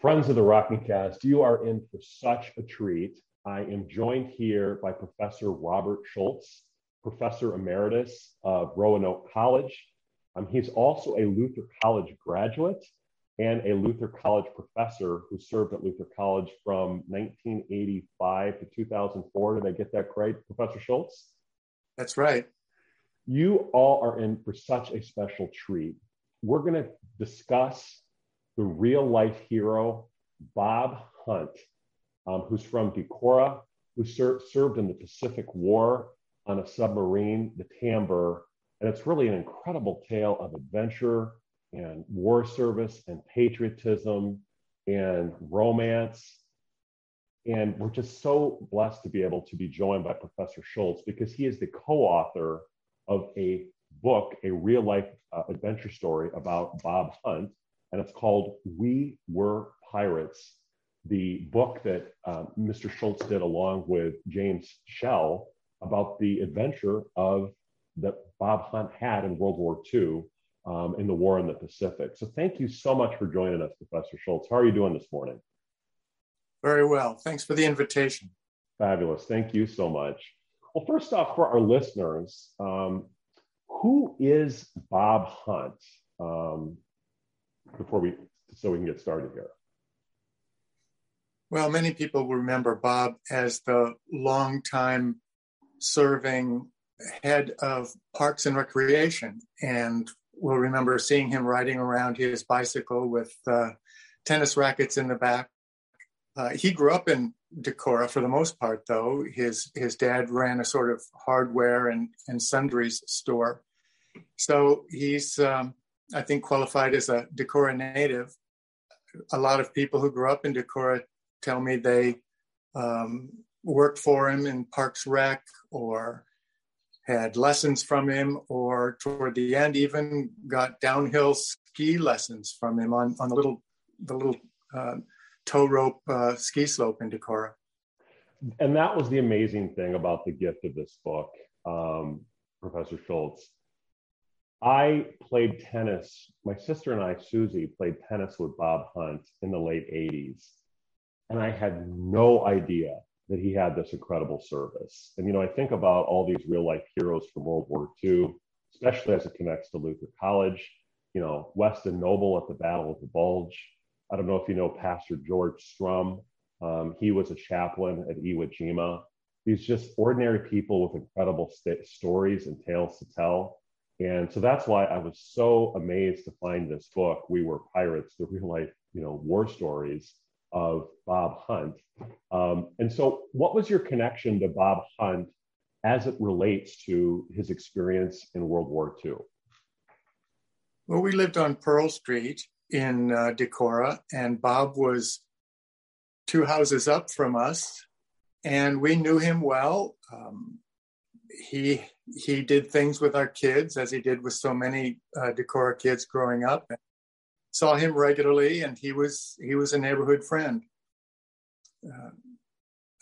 Friends of the Rocking Cast, you are in for such a treat. I am joined here by Professor Robert Schultz, Professor Emeritus of Roanoke College. Um, he's also a Luther College graduate and a Luther College professor who served at Luther College from 1985 to 2004. Did I get that right, Professor Schultz? That's right. You all are in for such a special treat. We're going to discuss the real life hero, Bob Hunt, um, who's from Decorah, who ser- served in the Pacific War on a submarine, the Tambor. And it's really an incredible tale of adventure and war service and patriotism and romance. And we're just so blessed to be able to be joined by Professor Schultz because he is the co author of a book, a real life uh, adventure story about Bob Hunt and it's called We Were Pirates, the book that uh, Mr. Schultz did along with James Shell about the adventure of that Bob Hunt had in World War II um, in the war in the Pacific. So thank you so much for joining us, Professor Schultz. How are you doing this morning? Very well. Thanks for the invitation. Fabulous. Thank you so much. Well, first off, for our listeners, um, who is Bob Hunt? Um, before we so we can get started here? Well, many people will remember Bob as the longtime serving head of Parks and Recreation, and will remember seeing him riding around his bicycle with uh, tennis rackets in the back. Uh, he grew up in Decorah for the most part, though. His his dad ran a sort of hardware and, and sundries store, so he's um, I think, qualified as a Decorah native. A lot of people who grew up in Decorah tell me they um, worked for him in Parks Rec or had lessons from him, or toward the end, even got downhill ski lessons from him on, on the little the little uh, tow rope uh, ski slope in Decorah. And that was the amazing thing about the gift of this book, um, Professor Schultz. I played tennis. My sister and I, Susie, played tennis with Bob Hunt in the late 80s. And I had no idea that he had this incredible service. And, you know, I think about all these real life heroes from World War II, especially as it connects to Luther College, you know, Weston Noble at the Battle of the Bulge. I don't know if you know Pastor George Strum. Um, he was a chaplain at Iwo Jima. These just ordinary people with incredible st- stories and tales to tell and so that's why I was so amazed to find this book, We Were Pirates, the real life, you know, war stories of Bob Hunt. Um, and so what was your connection to Bob Hunt as it relates to his experience in World War II? Well, we lived on Pearl Street in uh, Decorah, and Bob was two houses up from us, and we knew him well. Um, he he did things with our kids as he did with so many uh, Decorah kids growing up. Saw him regularly, and he was he was a neighborhood friend. Uh,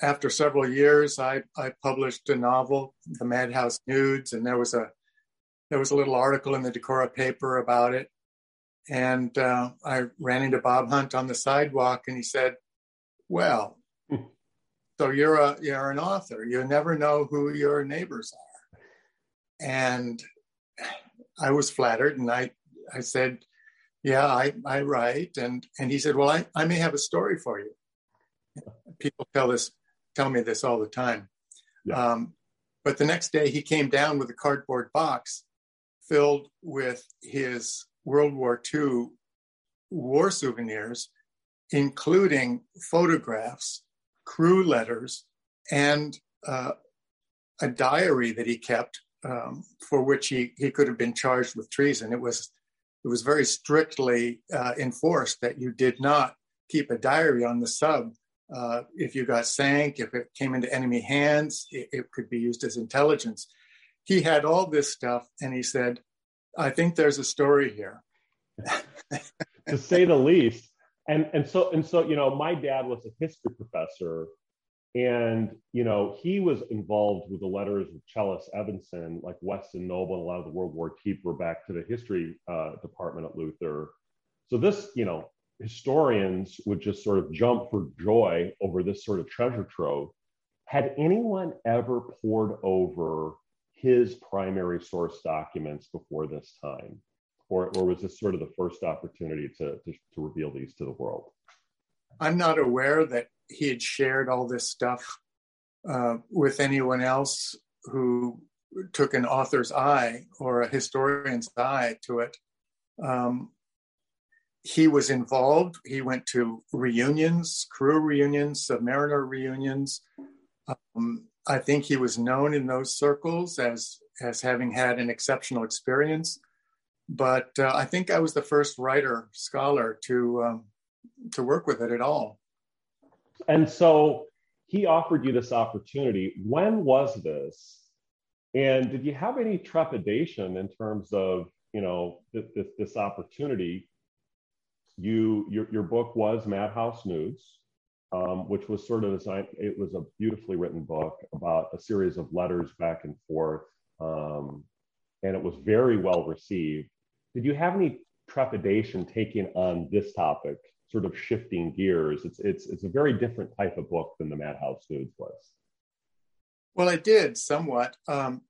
after several years, I, I published a novel, The Madhouse Nudes, and there was a there was a little article in the Decorah paper about it. And uh, I ran into Bob Hunt on the sidewalk, and he said, "Well, so you're a you're an author. You never know who your neighbors are." And I was flattered, and I I said, "Yeah, I I write," and and he said, "Well, I I may have a story for you." People tell this tell me this all the time. Yeah. Um, but the next day, he came down with a cardboard box filled with his World War II war souvenirs, including photographs, crew letters, and uh, a diary that he kept um, for which he, he could have been charged with treason. It was it was very strictly uh, enforced that you did not keep a diary on the sub. Uh, if you got sank, if it came into enemy hands, it, it could be used as intelligence. He had all this stuff, and he said, "I think there's a story here." to say the least. And and so and so, you know, my dad was a history professor, and you know, he was involved with the letters of Chellis Evanson, like Weston Noble, and a lot of the World War II were back to the history uh, department at Luther. So this, you know, historians would just sort of jump for joy over this sort of treasure trove. Had anyone ever pored over his primary source documents before this time? Or, or was this sort of the first opportunity to, to, to reveal these to the world? I'm not aware that he had shared all this stuff uh, with anyone else who took an author's eye or a historian's eye to it. Um, he was involved. He went to reunions, crew reunions, submariner reunions. Um, I think he was known in those circles as as having had an exceptional experience. But uh, I think I was the first writer scholar to um, to work with it at all. And so he offered you this opportunity. When was this? And did you have any trepidation in terms of you know this, opportunity you your, your book was Madhouse Nudes, um, which was sort of designed. It was a beautifully written book about a series of letters back and forth, um, and it was very well received. Did you have any trepidation taking on this topic, sort of shifting gears? It's it's it's a very different type of book than the Madhouse Nudes was. Well, I did somewhat. Um,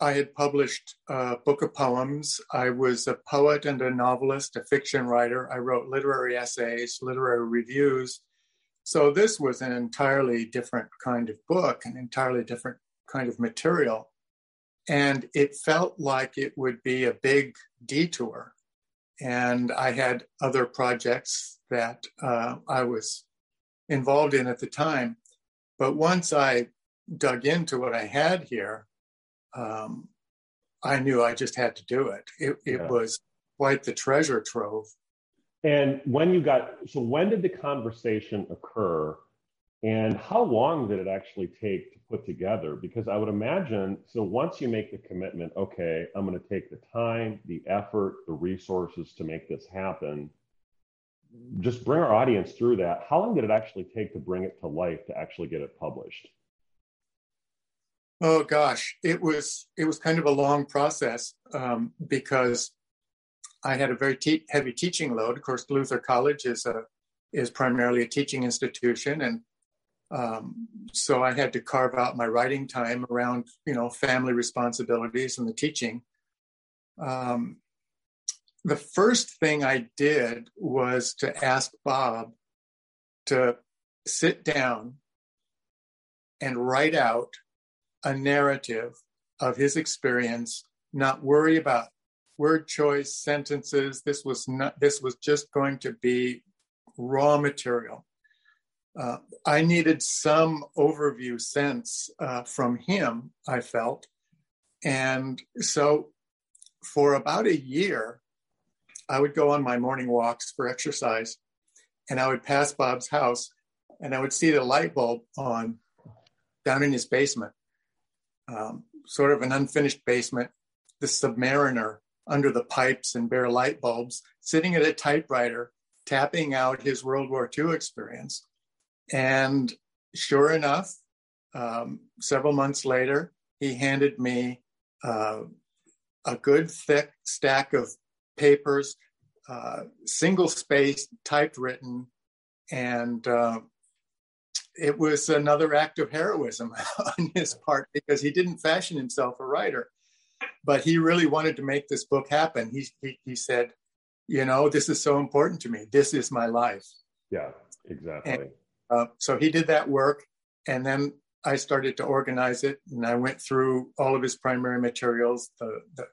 I had published a book of poems. I was a poet and a novelist, a fiction writer. I wrote literary essays, literary reviews. So this was an entirely different kind of book, an entirely different kind of material. And it felt like it would be a big detour. And I had other projects that uh, I was involved in at the time. But once I dug into what I had here, um, I knew I just had to do it. It, it yeah. was quite the treasure trove. And when you got, so when did the conversation occur? And how long did it actually take to put together? Because I would imagine, so once you make the commitment, okay, I'm going to take the time, the effort, the resources to make this happen, just bring our audience through that. How long did it actually take to bring it to life to actually get it published? Oh gosh, it was it was kind of a long process um, because I had a very te- heavy teaching load. Of course, Luther College is a is primarily a teaching institution, and um, so I had to carve out my writing time around you know family responsibilities and the teaching. Um, the first thing I did was to ask Bob to sit down and write out a narrative of his experience, not worry about word choice, sentences. This was not. This was just going to be raw material. Uh, I needed some overview sense uh, from him. I felt, and so for about a year, I would go on my morning walks for exercise, and I would pass Bob's house, and I would see the light bulb on down in his basement um, sort of an unfinished basement, the submariner under the pipes and bare light bulbs, sitting at a typewriter, tapping out his World War II experience. And sure enough, um, several months later, he handed me uh, a good thick stack of papers, uh, single spaced, typewritten, and uh, it was another act of heroism on his part because he didn't fashion himself a writer, but he really wanted to make this book happen. He, he, he said, you know, this is so important to me. This is my life. Yeah, exactly. And, uh, so he did that work. And then I started to organize it and I went through all of his primary materials. The, the,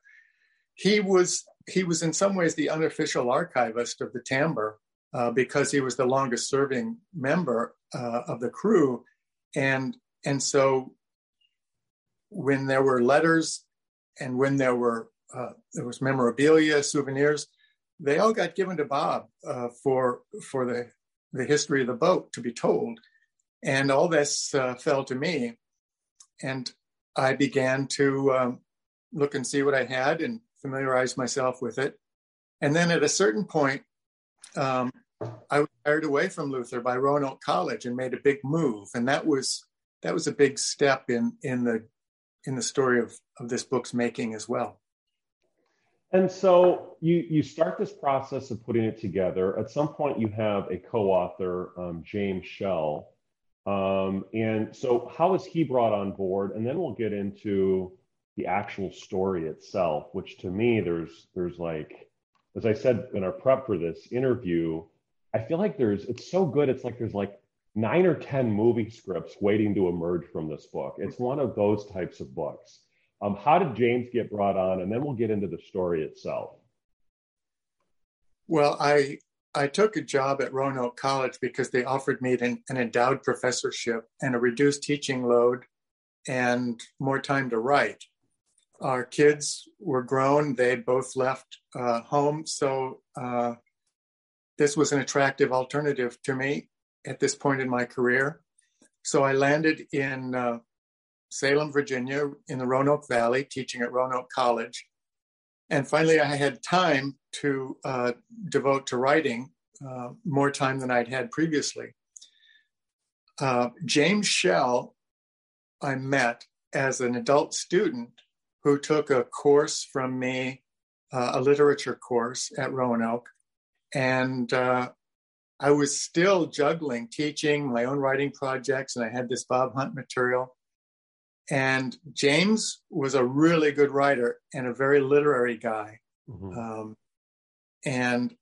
he was he was in some ways the unofficial archivist of the Tambor uh, because he was the longest serving member uh, of the crew, and and so when there were letters and when there were uh, there was memorabilia, souvenirs. They all got given to Bob uh, for for the the history of the boat to be told, and all this uh, fell to me, and I began to um, look and see what I had and familiarize myself with it, and then at a certain point, um, I was hired away from Luther by Roanoke College and made a big move, and that was that was a big step in in the in the story of of this book's making as well. And so you you start this process of putting it together. At some point, you have a co-author, um, James Shell, um, and so how is he brought on board? And then we'll get into the actual story itself, which to me, there's there's like, as I said in our prep for this interview, I feel like there's it's so good. It's like there's like nine or 10 movie scripts waiting to emerge from this book. It's one of those types of books. Um, how did James get brought on? And then we'll get into the story itself. Well, I I took a job at Roanoke College because they offered me an, an endowed professorship and a reduced teaching load and more time to write. Our kids were grown; they'd both left uh, home, so uh, this was an attractive alternative to me at this point in my career. So I landed in uh, Salem, Virginia, in the Roanoke Valley, teaching at Roanoke College. And finally, I had time to uh, devote to writing, uh, more time than I'd had previously. Uh, James Shell, I met as an adult student who took a course from me, uh, a literature course at Roanoke. And uh, I was still juggling teaching, my own writing projects, and I had this Bob Hunt material. And James was a really good writer and a very literary guy. Mm-hmm. Um, and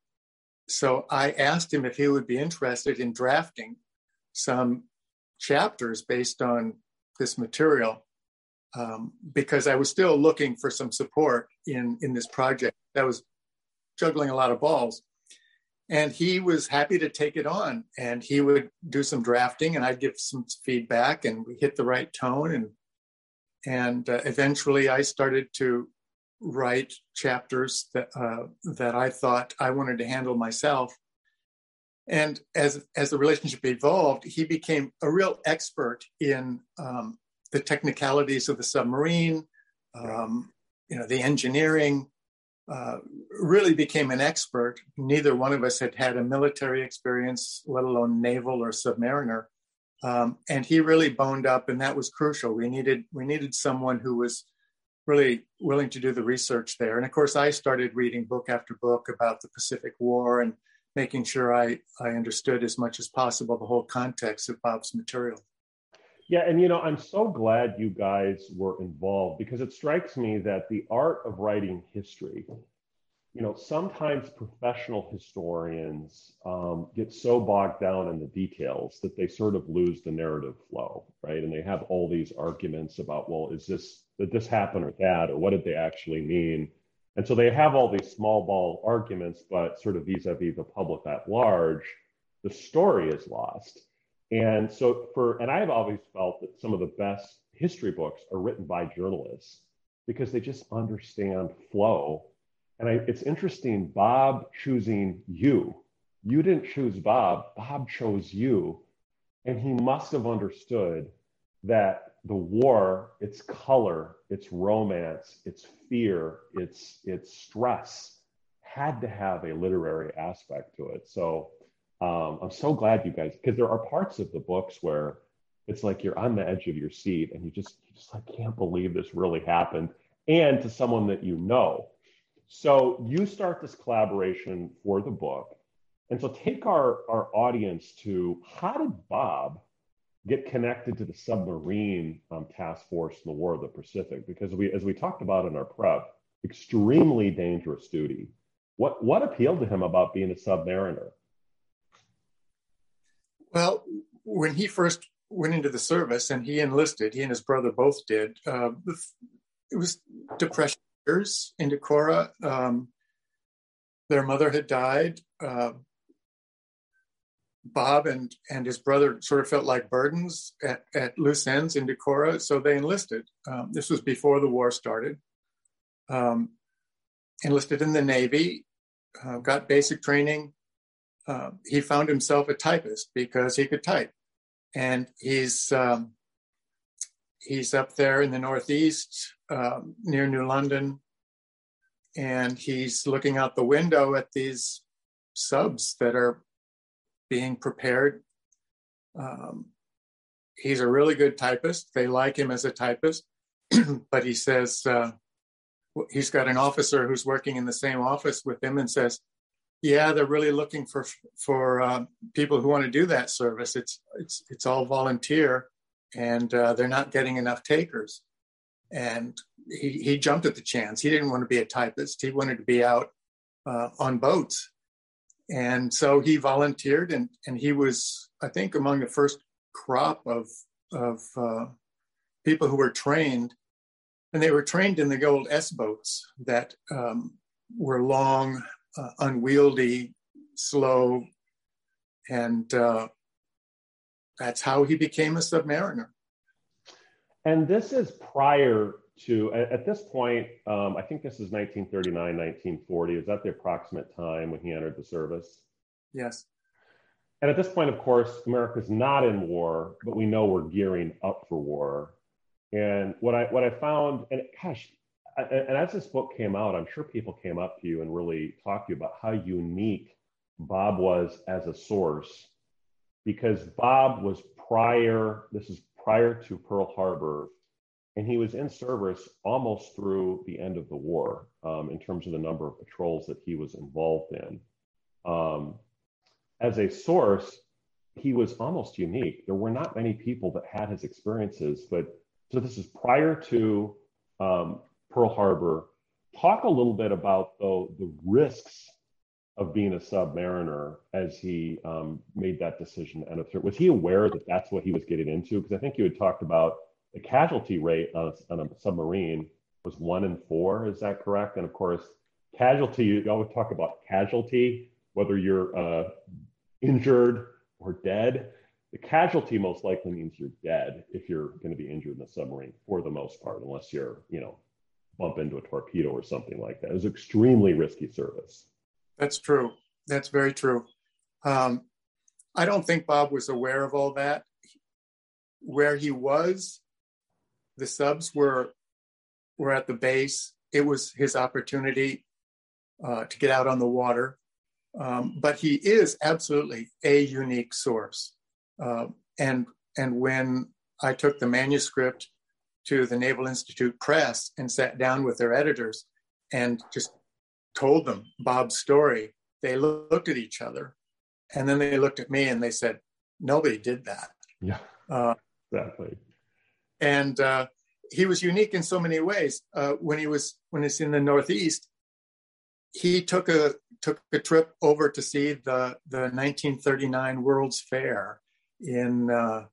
so I asked him if he would be interested in drafting some chapters based on this material um, because I was still looking for some support in in this project. That was juggling a lot of balls and he was happy to take it on and he would do some drafting and i'd give some feedback and we hit the right tone and and uh, eventually i started to write chapters that uh, that i thought i wanted to handle myself and as as the relationship evolved he became a real expert in um, the technicalities of the submarine um, you know the engineering uh, really became an expert. Neither one of us had had a military experience, let alone naval or submariner. Um, and he really boned up, and that was crucial. We needed we needed someone who was really willing to do the research there. And of course, I started reading book after book about the Pacific War and making sure I, I understood as much as possible the whole context of Bob's material. Yeah, and you know, I'm so glad you guys were involved because it strikes me that the art of writing history, you know, sometimes professional historians um, get so bogged down in the details that they sort of lose the narrative flow, right? And they have all these arguments about, well, is this did this happen or that, or what did they actually mean? And so they have all these small ball arguments, but sort of vis-a-vis the public at large, the story is lost. And so for, and I've always felt that some of the best history books are written by journalists because they just understand flow. And I, it's interesting, Bob choosing you. You didn't choose Bob, Bob chose you. And he must have understood that the war, its color, its romance, its fear, its, its stress had to have a literary aspect to it. So um, I'm so glad you guys because there are parts of the books where it's like you're on the edge of your seat and you just you just like can't believe this really happened and to someone that you know. So you start this collaboration for the book. And so take our, our audience to how did Bob get connected to the submarine um, task force in the War of the Pacific? Because we, as we talked about in our prep, extremely dangerous duty. What, what appealed to him about being a submariner? Well, when he first went into the service and he enlisted, he and his brother both did. Uh, it was depression years in Decorah. Um, their mother had died. Uh, Bob and and his brother sort of felt like burdens at, at loose ends in Decorah, so they enlisted. Um, this was before the war started. Um, enlisted in the Navy, uh, got basic training. Uh, he found himself a typist because he could type, and he's um, he's up there in the Northeast um, near New London, and he's looking out the window at these subs that are being prepared. Um, he's a really good typist. They like him as a typist, but he says uh, he's got an officer who's working in the same office with him and says, "Yeah, they're really looking for for uh, people who want to do that service. It's it's it's all volunteer, and uh, they're not getting enough takers." And he he jumped at the chance. He didn't want to be a typist. He wanted to be out uh, on boats, and so he volunteered, and and he was I think among the first crop of of uh, people who were trained and they were trained in the old S boats that um, were long, uh, unwieldy, slow, and uh, that's how he became a submariner. And this is prior to, at, this point, um, I think this is 1939, 1940. Is that the approximate time when he entered the service? Yes. And at this point, of course, America's not in war, but we know we're gearing up for war. And what I what I found, and gosh, I, and as this book came out, I'm sure people came up to you and really talked to you about how unique Bob was as a source, because Bob was prior. This is prior to Pearl Harbor, and he was in service almost through the end of the war um, in terms of the number of patrols that he was involved in. Um, as a source, he was almost unique. There were not many people that had his experiences, but so this is prior to um, Pearl Harbor. Talk a little bit about though the risks of being a submariner as he um, made that decision. And was he aware that that's what he was getting into? Because I think you had talked about the casualty rate on a, on a, submarine was one in four. Is that correct? And of course, casualty. You always talk about casualty, whether you're uh, injured or dead the casualty most likely means you're dead if you're going to be injured in a submarine for the most part, unless you're, you know, bump into a torpedo or something like that. It was extremely risky service. That's true. That's very true. Um, I don't think Bob was aware of all that. Where he was, the subs were were at the base. It was his opportunity uh, to get out on the water. Um, but he is absolutely a unique source. Uh, and and when I took the manuscript to the Naval Institute Press and sat down with their editors and just told them Bob's story, they looked at each other, and then they looked at me and they said, "Nobody did that." Yeah, uh, exactly. And uh, he was unique in so many ways. Uh, when he was when he's in the Northeast, he took a took a trip over to see the the 1939 World's Fair in uh,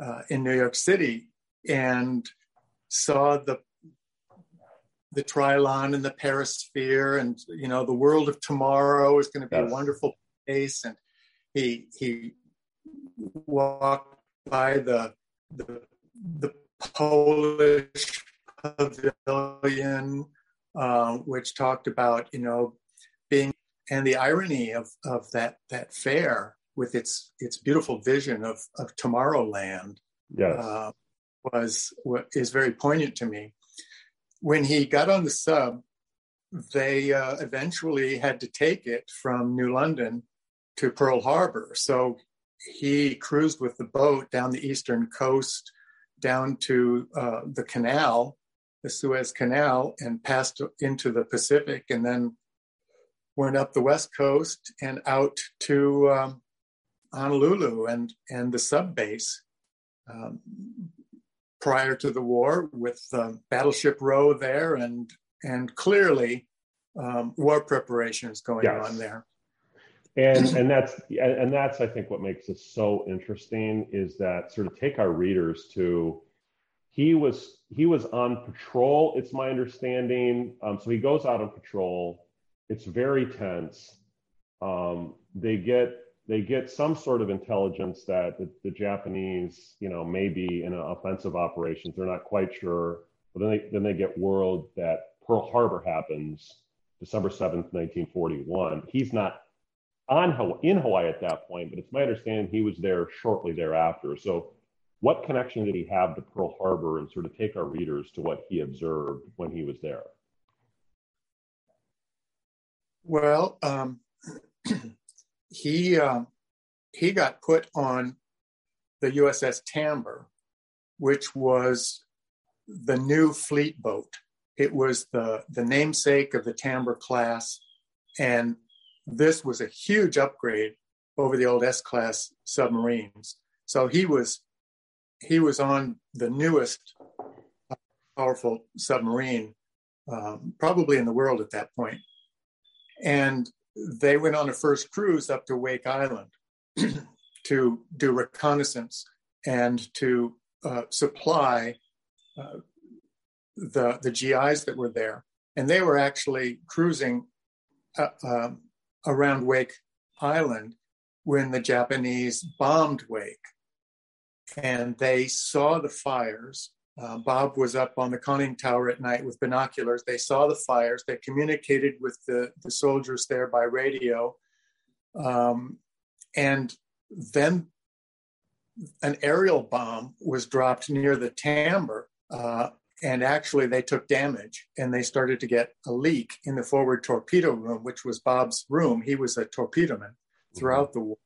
uh, in New York City and saw the the Trilon and the Perisphere, and you know the world of tomorrow is going to be yes. a wonderful place. And he he walked by the the, the Polish pavilion, uh, which talked about you know being and the irony of of that that fair with its its beautiful vision of of Tomorrowland yes. uh, was what is very poignant to me. When he got on the sub, they uh, eventually had to take it from New London to Pearl Harbor. So he cruised with the boat down the eastern coast, down to uh, the canal, the Suez Canal, and passed into the Pacific, and then went up the west coast and out to um, Honolulu and and the sub base um, prior to the war with um, Battleship Row there and and clearly um, war preparations going yes. on there. And and that's and that's I think what makes this so interesting is that sort of take our readers to he was he was on patrol. It's my understanding. Um, so he goes out on patrol. It's very tense. Um, they get they get some sort of intelligence that the, the, Japanese, you know, may be in offensive operations. They're not quite sure, but then they then they get word that Pearl Harbor happens December 7th, 1941. He's not on in Hawaii at that point, but it's my understanding he was there shortly thereafter. So, what connection did he have to Pearl Harbor, and sort of take our readers to what he observed when he was there? Well, um, he uh, he got put on the USS Tambor, which was the new fleet boat. It was the the namesake of the Tambor class, and this was a huge upgrade over the old S class submarines. So he was he was on the newest powerful submarine, um, probably in the world at that. And they went on a first cruise up to Wake Island to do reconnaissance and to uh, supply uh, the the GIs that were there. And they were actually cruising uh, um, around Wake Island when the Japanese bombed Wake. And they saw the fires. Uh, Bob was up on the conning tower at night with binoculars. They saw the fires. They communicated with the, the soldiers there by radio. Um, and then an aerial bomb was dropped near the Tambor uh, and actually they took damage and they started to get a leak in the forward torpedo room which was bob's room he was a torpedoman throughout mm-hmm. the war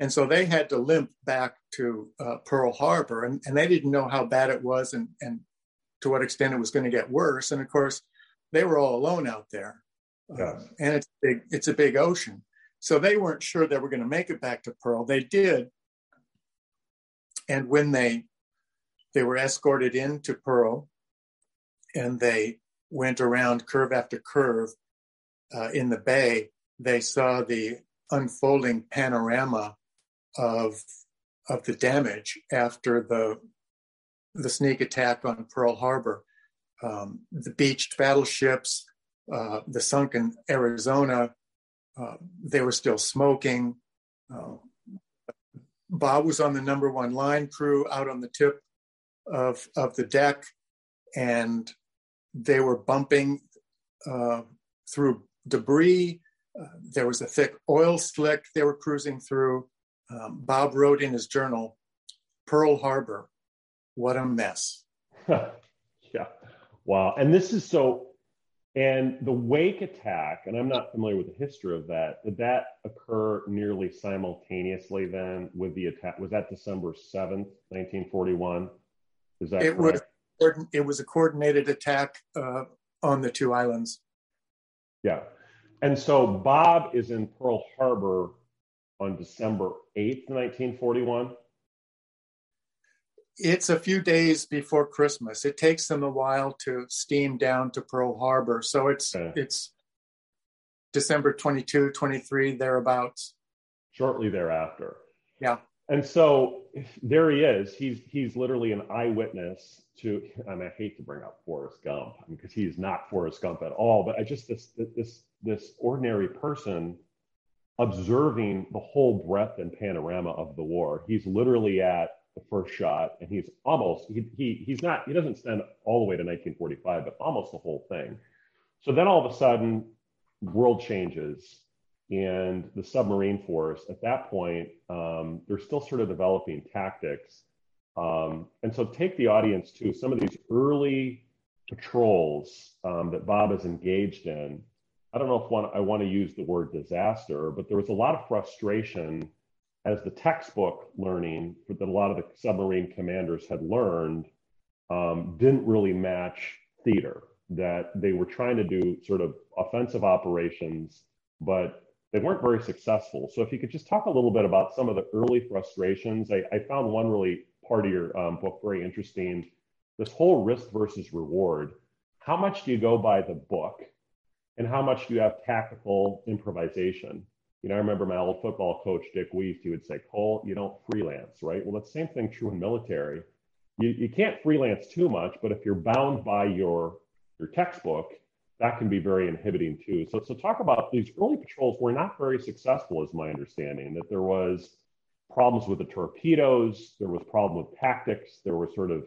and so they had to limp back to uh, pearl harbor and, and they didn't know how bad it was and, and to what extent it was going to get worse and of course they were all alone out there yes. uh, and it's big it's a big ocean so they weren't sure they were going to make it back to pearl they did and when they they were escorted into Pearl and they went around curve after curve uh, in the bay. They saw the unfolding panorama of of the damage after the the sneak attack on Pearl Harbor, um, the beached battleships, uh, the sunken Arizona. Uh, they were still smoking. Uh, Bob was on the number one line crew out on the tip of of the deck, and they were bumping uh, through debris. Uh, there was a thick oil slick they were cruising through. Um, Bob wrote in his journal, "Pearl Harbor, what a mess." yeah, wow. And this is so. And the Wake attack, and I'm not familiar with the history of that. Did that occur nearly simultaneously then with the attack? Was that December 7th, 1941? Is that it correct? Was, it was a coordinated attack uh, on the two islands. Yeah. And so Bob is in Pearl Harbor on December 8th, 1941. It's a few days before Christmas. It takes them a while to steam down to Pearl Harbor. So it's okay. it's December 22, 23, thereabouts. Shortly thereafter. Yeah and so there he is. He's he's literally an eyewitness to. I mean, I hate to bring up Forrest Gump because he's not Forrest Gump at all. But I just this this this ordinary person observing the whole breadth and panorama of the war. He's literally at the first shot, and he's almost he, he he's not he doesn't spend all the way to 1945, but almost the whole thing. So then all of a sudden, world changes and the submarine force at that point um, they're still sort of developing tactics um, and so take the audience to some of these early patrols um, that bob is engaged in i don't know if one, i want to use the word disaster but there was a lot of frustration as the textbook learning that a lot of the submarine commanders had learned um, didn't really match theater that they were trying to do sort of offensive operations but they weren't very successful. So if you could just talk a little bit about some of the early frustrations, I, I found one really part of your um, book very interesting. This whole risk versus reward. How much do you go by the book, and how much do you have tactical improvisation? You know, I remember my old football coach Dick Weist. He would say, "Cole, you don't freelance, right?" Well, that's the same thing true in military. You, you can't freelance too much, but if you're bound by your your textbook, that can be very inhibiting too. So, so talk about these early patrols were not very successful, is my understanding. That there was problems with the torpedoes, there was problem with tactics, there were sort of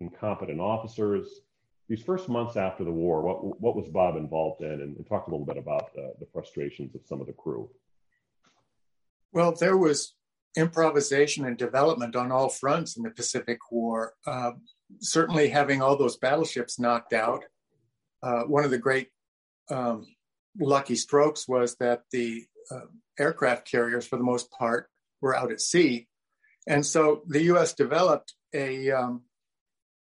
incompetent officers. These first months after the war, what what was Bob involved in, and, and talk a little bit about the, the frustrations of some of the crew. Well, there was improvisation and development on all fronts in the Pacific War. Uh, certainly, having all those battleships knocked out, uh, one of the great um, lucky strokes was that the uh, aircraft carriers, for the most part, were out at sea, and so the U.S. developed a um,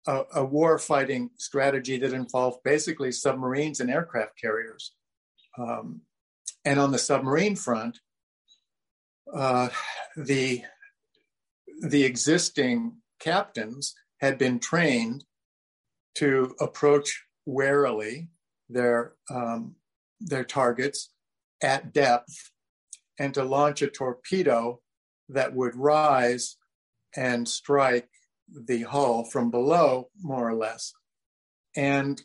a, a war fighting strategy that involved basically submarines and aircraft carriers. Um, and on the submarine front, uh, the the existing captains had been trained to approach warily their um, their targets at depth and to launch a torpedo that would rise and strike the hull from below, more or less. And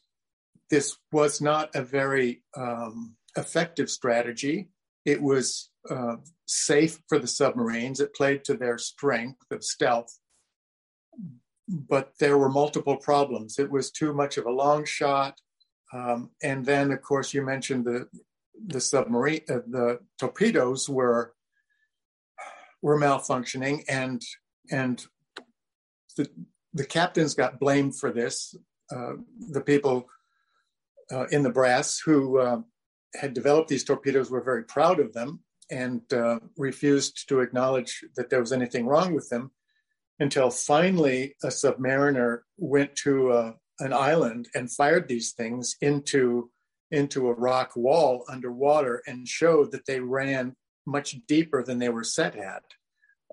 this was not a very um, effective strategy. It was uh, safe for the submarines. It played to their strength of stealth. But there were multiple problems. It was too much of a long shot. Um, and then, of course, you mentioned the the submarine, uh, the torpedoes were were malfunctioning, and and the, the captains got blamed for this. Uh, the people uh, in the brass who uh, had developed these torpedoes were very proud of them and uh, refused to acknowledge that there was anything wrong with them until finally a submariner went to uh, an island and fired these things into into a rock wall underwater and showed that they ran much deeper than they were set at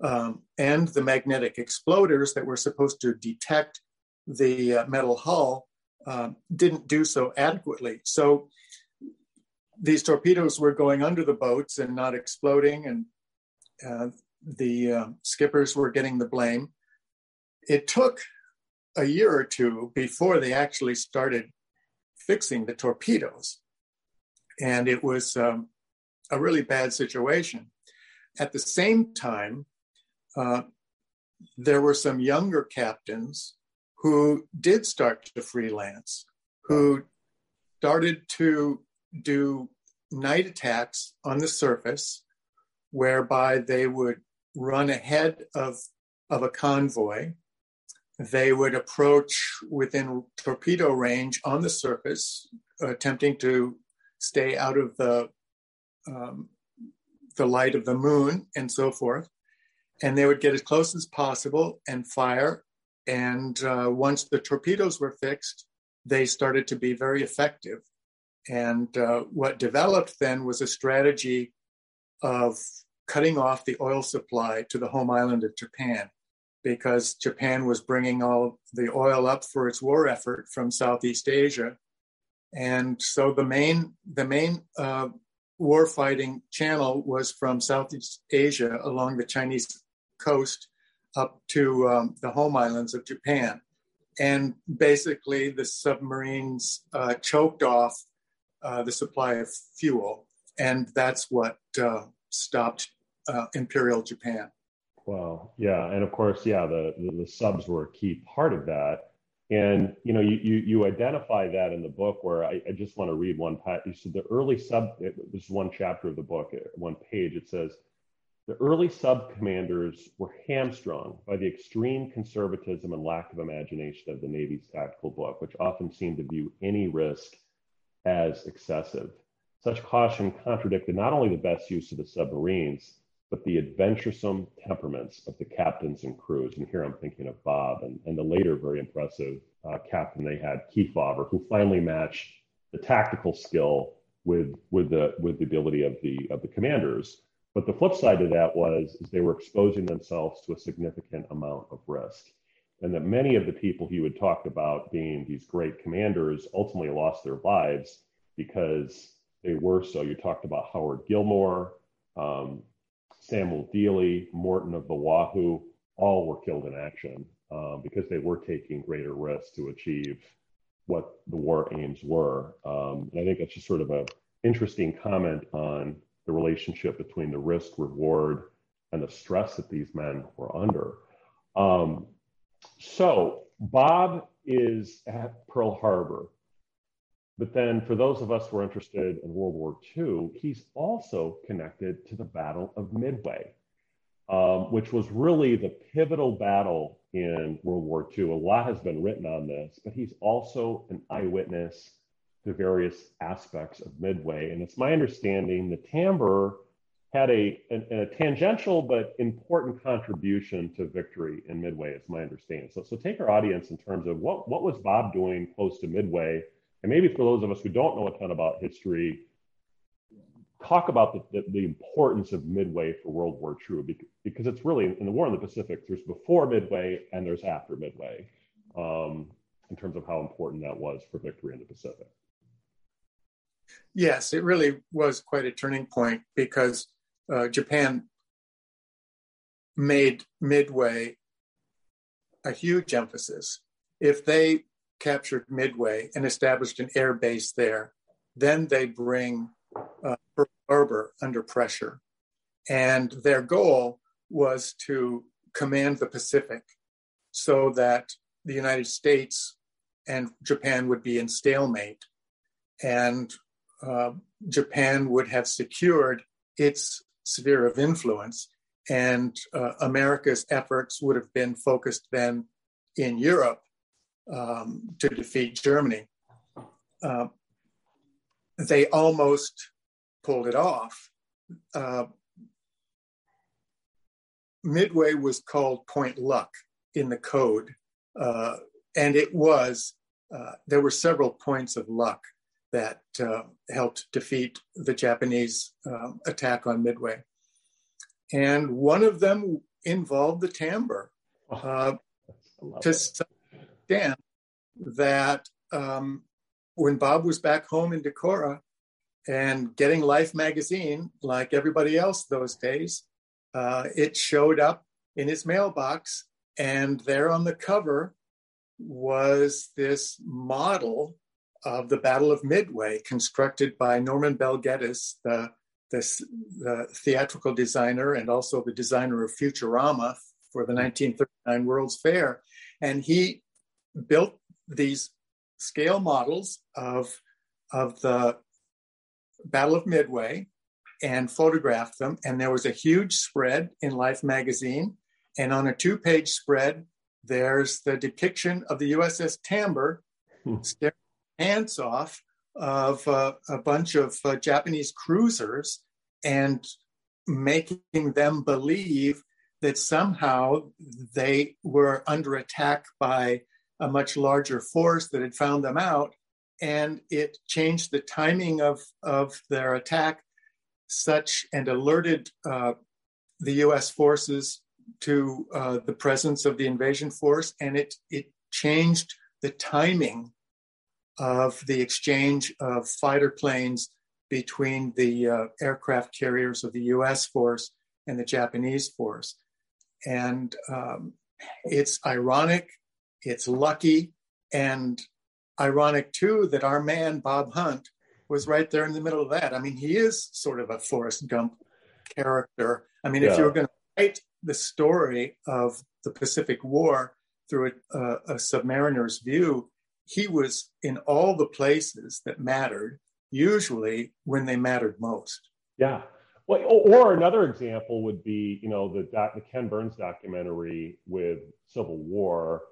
um, and the magnetic exploders that were supposed to detect the uh, metal hull uh, didn't do so adequately. So these torpedoes were going under the boats and not exploding, and uh, the uh, skippers were getting the blame. It took a year or two before they actually started fixing the torpedoes. And it was um, a really bad situation. At the same time, uh, there were some younger captains who did start to freelance, who started to do night attacks on the surface, whereby they would run ahead of, of a convoy. They would approach within torpedo range on the surface, attempting to stay out of the um, the light of the moon and so forth and they would get as close as possible and fire. And uh, once the torpedoes were fixed, they started to be very effective. And uh, what developed then was a strategy of cutting off the oil supply to the home island of Japan because Japan was bringing all the oil up for its war effort from Southeast Asia. And so the main, the main uh, war fighting channel was from Southeast Asia along the Chinese coast up to um, the home islands of Japan. And basically, the submarines uh, choked off uh, the supply of fuel. And that's what uh, stopped uh, Imperial Japan. Wow. Yeah. And of course, yeah, the, the, the, subs were a key part of that. And, you know, you, you, you identify that in the book where I, I just want to read one. You said the early sub, this is one chapter of the book, one page. It says, the early sub commanders were hamstrung by the extreme conservatism and lack of imagination of the Navy's tactical book, which often seemed to view any risk as excessive. Such caution contradicted not only the best use of the submarines, but the adventuresome temperaments of the captains and crews. And here I'm thinking of Bob and, and the later very impressive uh, captain they had, Keith Kefauver, who finally matched the tactical skill with, with, the, with the ability of the, of the commanders. But the flip side of that was is they were exposing themselves to a significant amount of risk. And that many of the people he would talk about being these great commanders ultimately lost their lives because they were so. You talked about Howard Gilmore, um, Samuel Dealey, Morton of the Wahoo, all were killed in action uh, because they were taking greater risks to achieve what the war aims were. Um, and I think that's just sort of a interesting comment on the relationship between the risk reward and the stress that these men were under. Um, so Bob is at Pearl Harbor. But then, for those of us who are interested in World War II, he's also connected to the Battle of Midway, um, which was really the pivotal battle in World War II. A lot has been written on this, but he's also an eyewitness to various aspects of Midway. And it's my understanding the Tambor had a, a, a, tangential but important contribution to victory in Midway, is my understanding. So, so take our audience in terms of what, what was Bob doing close to Midway? And maybe for those of us who don't know a ton about history, talk about the, the, the importance of Midway for World War II, because it's really in the war in the Pacific, there's before Midway and there's after Midway um, in terms of how important that was for victory in the Pacific. Yes, it really was quite a turning point because uh, Japan made Midway a huge emphasis. If they captured Midway and established an air base there, then they bring uh, Pearl Harbor under pressure. And their goal was to command the Pacific so that the United States and Japan would be in stalemate. And uh, Japan would have secured its sphere of influence. And uh, America's efforts would have been focused then in Europe um, to defeat Germany. Uh, they almost pulled it off. Uh, Midway was called Point Luck in the code, uh, and it was, there were several points of luck that uh, helped defeat the Japanese uh, attack on Midway. And one of them involved the Tambor oh, uh, to understand that um, when Bob was back home in Decorah and getting Life magazine, like everybody else those days, uh, it showed up in his mailbox, and there on the cover was this model of the Battle of Midway, constructed by Norman Bel Geddes, the, the, the, theatrical designer and also the designer of Futurama for the 1939 World's Fair. And he built these scale models of, of the Battle of Midway and photographed them. And there was a huge spread in Life magazine. And on a two page spread, there's the depiction of the USS Tambor hmm. staring pants off of uh, a bunch of uh, Japanese cruisers and making them believe that somehow they were under attack by a much larger force that had found them out. And it changed the timing of, of their attack such and alerted uh, the US forces to uh, the presence of the invasion force. And it, it changed the timing of the exchange of fighter planes between the uh, aircraft carriers of the US force and the Japanese force. And um, it's ironic, it's lucky, and ironic too that our man, Bob Hunt, was right there in the middle of that. I mean, he is sort of a Forrest Gump character. I mean, yeah. if you were going to write the story of the Pacific War through a, a, a submariner's view, he was in all the places that mattered, usually when they mattered most. Yeah. Well, or another example would be, you know, the, doc, the Ken Burns documentary with Civil War,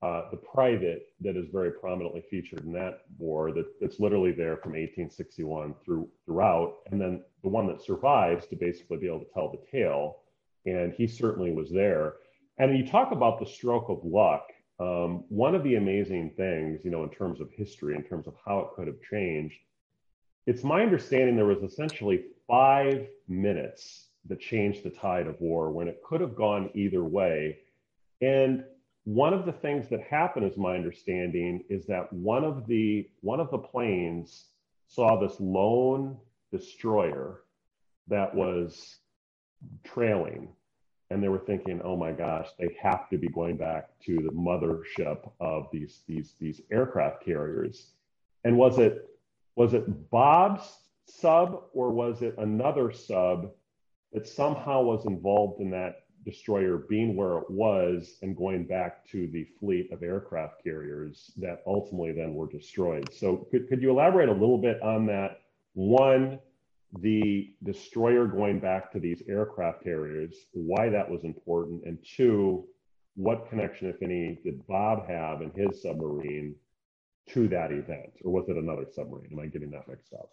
uh, the private that is very prominently featured in that war that, that's literally there from 1861 through throughout, and then the one that survives to basically be able to tell the tale. And he certainly was there. And you talk about the stroke of luck um, one of the amazing things, you know, in terms of history, in terms of how it could have changed, it's my understanding there was essentially five minutes that changed the tide of war when it could have gone either way. And one of the things that happened, is my understanding, is that one of the one of the planes saw this lone destroyer that was trailing and they were thinking, oh my gosh, they have to be going back to the mothership of these these these aircraft carriers. And was it was it Bob's sub or was it another sub that somehow was involved in that destroyer being where it was and going back to the fleet of aircraft carriers that ultimately then were destroyed. So, could, could you elaborate a little bit on that? One, the destroyer going back to these aircraft carriers, why that was important, and two, what connection, if any, did Bob have in his submarine to that event, or was it another submarine? Am I getting that mixed up?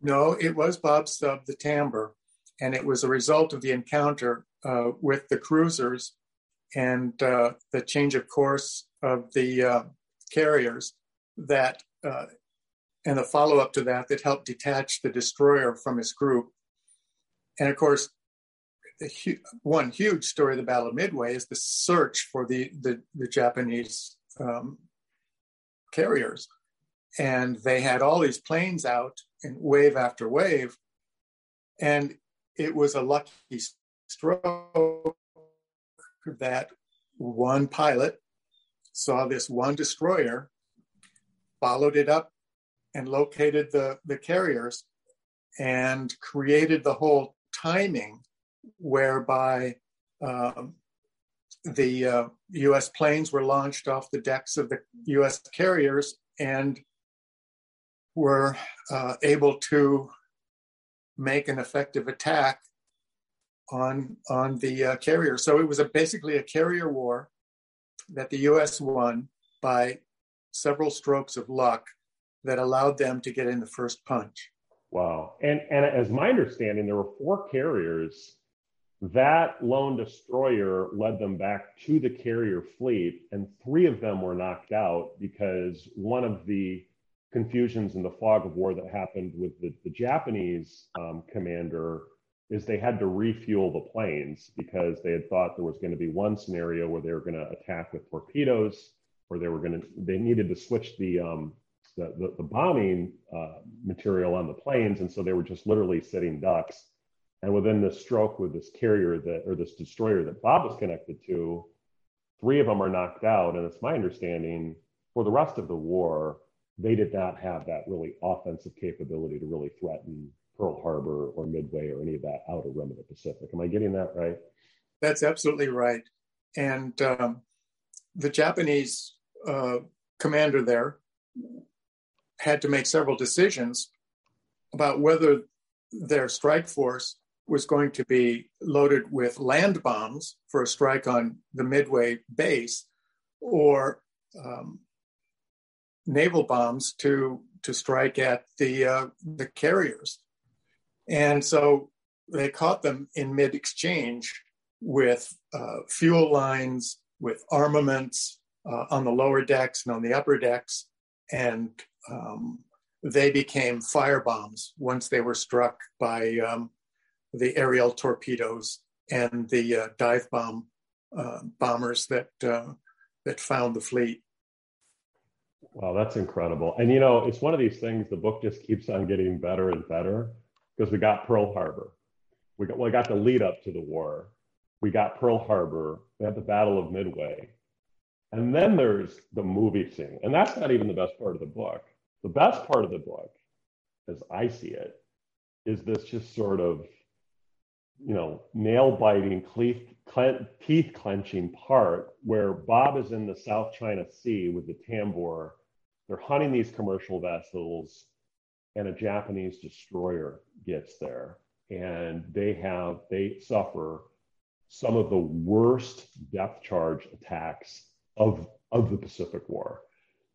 No, it was Bob's sub, the Tambor, and it was a result of the encounter uh, with the cruisers and uh, the change of course of the uh, carriers that, uh, and the follow up to that, that helped detach the destroyer from his group. And of course, hu- one huge story of the Battle of Midway is the search for the the, the Japanese um, carriers, and they had all these planes out in wave after wave, and it was a lucky stroke that one pilot saw this one destroyer, followed it up, and located the the carriers, and created the whole timing whereby um, the uh, US planes were launched off the decks of the US carriers and were uh, able to make an effective attack on, on the uh, carrier. So it was a, basically a carrier war that the US won by several strokes of luck that allowed them to get in the first punch. Wow. And, and as my understanding, there were four carriers that lone destroyer led them back to the carrier fleet, and three of them were knocked out because one of the confusions in the fog of war that happened with the, the Japanese um, commander is they had to refuel the planes because they had thought there was going to be one scenario where they were going to attack with torpedoes, or they were going to they needed to switch the um, the, the, the, bombing uh, material on the planes, and so they were just literally sitting ducks and within this stroke with this carrier that, or this destroyer that Bob was connected to, three of them are knocked out. And it's my understanding for the rest of the war, they did not have that really offensive capability to really threaten Pearl Harbor or Midway or any of that outer rim of the Pacific. Am I getting that right? That's absolutely right. And um, the Japanese uh, commander there had to make several decisions about whether their strike force was going to be loaded with land bombs for a strike on the Midway base or um, naval bombs to to strike at the uh, the carriers. And so they caught them in mid exchange with uh, fuel lines, with armaments uh, on the lower decks and on the upper decks, and um, they became fire bombs once they were struck by um, the aerial torpedoes and the uh, dive bomb uh, bombers that uh, that found the fleet. Wow, that's incredible. And you know, it's one of these things. The book just keeps on getting better and better because we got Pearl Harbor, we got we got the lead up to the war, we got Pearl Harbor, we had the Battle of Midway, and then there's the movie scene, and that's not even the best part of the book. The best part of the book, as I see it, is this just sort of you know, nail biting, teeth clenching part where Bob is in the South China Sea with the Tambor. They're hunting these commercial vessels, and a Japanese destroyer gets there, and they have they suffer some of the worst depth charge attacks of of the Pacific War.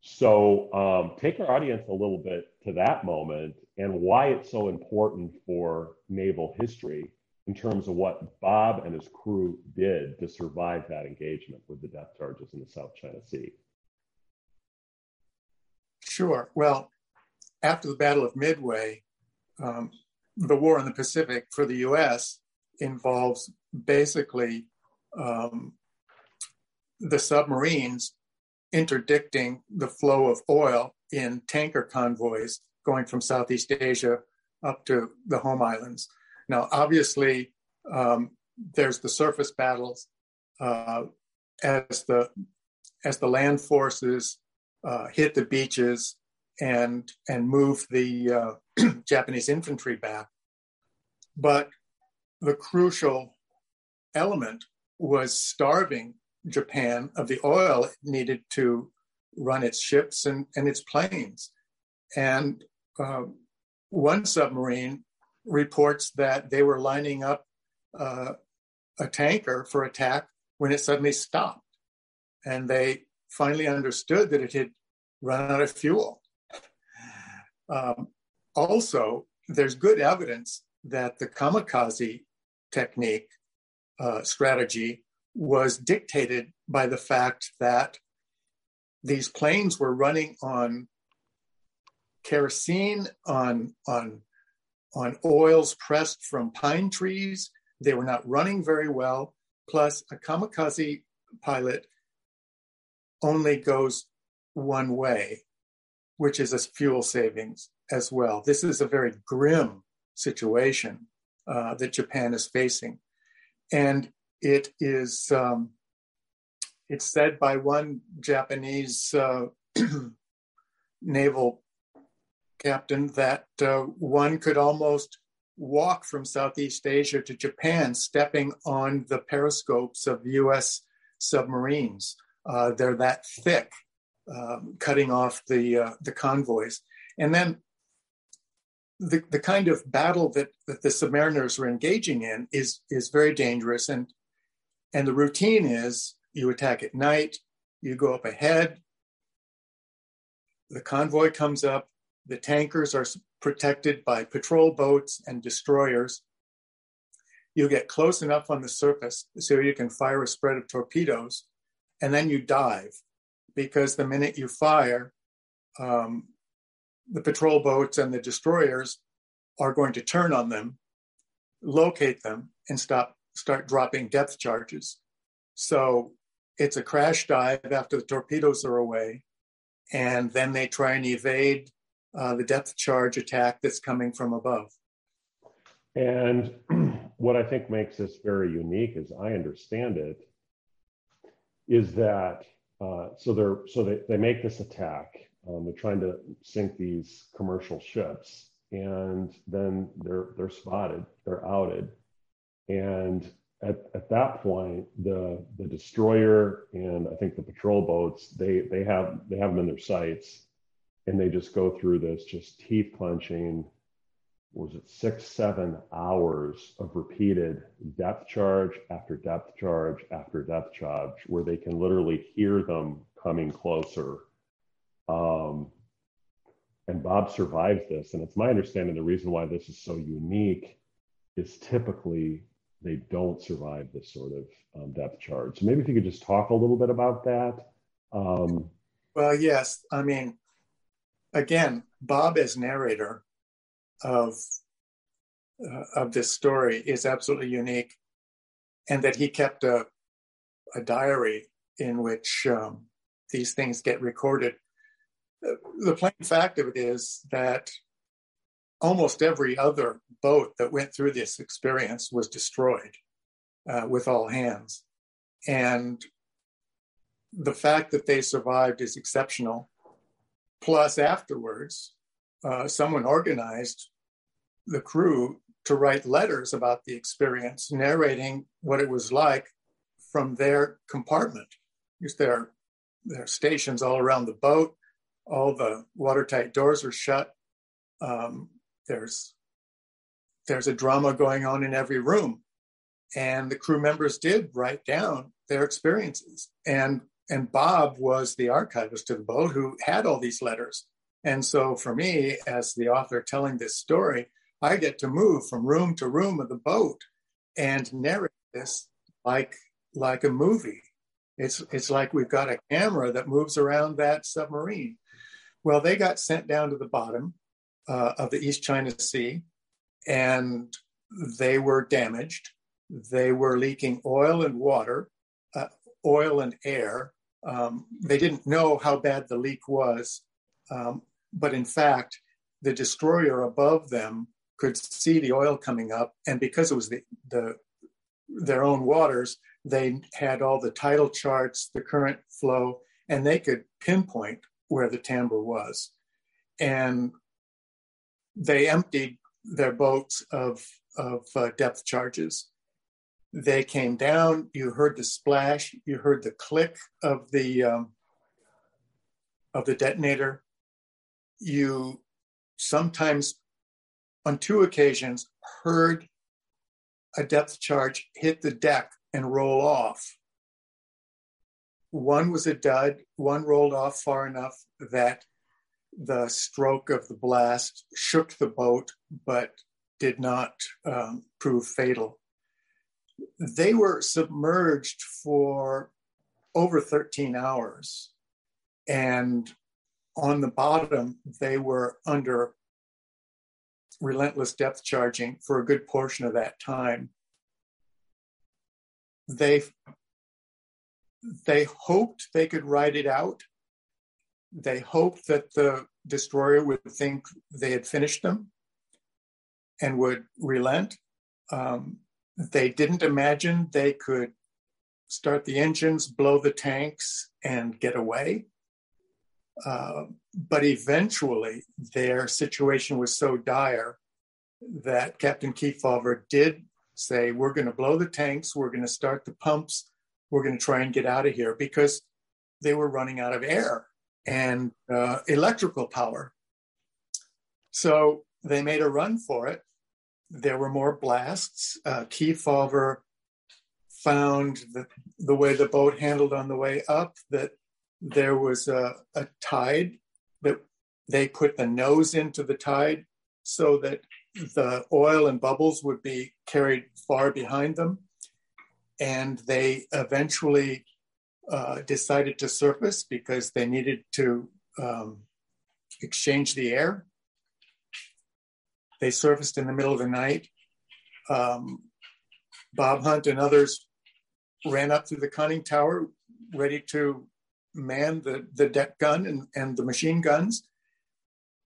So um, take our audience a little bit to that moment and why it's so important for naval history in terms of what Bob and his crew did to survive that engagement with the death charges in the South China Sea. Sure. Well, after the Battle of Midway, um, the war in the Pacific for the US involves basically um, the submarines interdicting the flow of oil in tanker convoys going from Southeast Asia up to the home islands. Now, obviously, um, there's the surface battles uh, as the as the land forces uh, hit the beaches and and move the uh, Japanese infantry back. But the crucial element was starving Japan of the oil it needed to run its ships and, and its planes. And uh, one submarine reports that they were lining up uh, a tanker for attack when it suddenly stopped. And they finally understood that it had run out of fuel. Um, also, there's good evidence that the kamikaze technique uh, strategy was dictated by the fact that these planes were running on kerosene, on, on, on oils pressed from pine trees. They were not running very well. Plus, a kamikaze pilot only goes one way, which is a fuel savings as well. This is a very grim situation uh, that Japan is facing. And it is, um, it's said by one Japanese uh, naval captain that uh, one could almost walk from Southeast Asia to Japan, stepping on the periscopes of US submarines. Uh, they're that thick, um, cutting off the, uh, the convoys. And then the, the kind of battle that, that the submariners were engaging in is, is very dangerous. And, and the routine is you attack at night, you go up ahead, the convoy comes up, the tankers are protected by patrol boats and destroyers. You get close enough on the surface so you can fire a spread of torpedoes, and then you dive because the minute you fire, um, the patrol boats and the destroyers are going to turn on them, locate them, and stop start dropping depth charges. So it's a crash dive after the torpedoes are away, and then they try and evade uh, the depth charge attack that's coming from above. And what I think makes this very unique, as I understand it, is that uh, so they're so they, they make this attack um, they're trying to sink these commercial ships, and then they're they're spotted, they're outed, and at, at that point, the the destroyer and I think the patrol boats they they have they have them in their sights, and they just go through this just teeth clenching. Was it six seven hours of repeated depth charge after depth charge after depth charge, where they can literally hear them coming closer um, and Bob survives this. And it's my understanding the reason why this is so unique is typically they don't survive this sort of um, depth charge. So maybe if you could just talk a little bit about that. Um, well, yes. I mean, again, Bob as narrator of uh, of this story is absolutely unique, and that he kept a a diary in which um, these things get recorded the plain fact of it is that almost every other boat that went through this experience was destroyed uh, with all hands. And the fact that they survived is exceptional. Plus, afterwards, uh, someone organized the crew to write letters about the experience, narrating what it was like from their compartment. Because there, there are stations all around the boat all the watertight doors are shut. Um, there's there's a drama going on in every room, and the crew members did write down their experiences. And and Bob was the archivist of the boat who had all these letters. And so for me, as the author telling this story, I get to move from room to room of the boat and narrate this like like a movie. It's it's like we've got a camera that moves around that submarine. Well, they got sent down to the bottom uh, of the East China Sea and they were damaged. They were leaking oil and water, uh, oil and air. Um, they didn't know how bad the leak was, um, but in fact, the destroyer above them could see the oil coming up, and because it was the, the their own waters, they had all the tidal charts, the current flow, and they could pinpoint where the Tambor was. And they emptied their boats of, of uh, depth charges. They came down. You heard the splash. You heard the click of the um, of the detonator. You sometimes, on two occasions, heard a depth charge hit the deck and roll off. One was a dud. One rolled off far enough that the stroke of the blast shook the boat, but did not um, prove fatal. They were submerged for over 13 hours. And on the bottom, they were under relentless depth charging for a good portion of that time. They they hoped they could ride it out they hoped that the destroyer would think they had finished them and would relent. Um, they didn't imagine they could start the engines, blow the tanks, and get away. Uh, but eventually, their situation was so dire that Captain Kefauver did say, We're going to blow the tanks, we're going to start the pumps, we're going to try and get out of here because they were running out of air and uh, electrical power. So they made a run for it. There were more blasts. Uh, Kefauver found that the way the boat handled on the way up, that there was a, a tide that they put the nose into the tide so that the oil and bubbles would be carried far behind them. And they eventually uh, decided to surface because they needed to um, exchange the air. They surfaced in the middle of the night. Um, Bob Hunt and others ran up to the conning tower, ready to man the, the deck gun and, and the machine guns.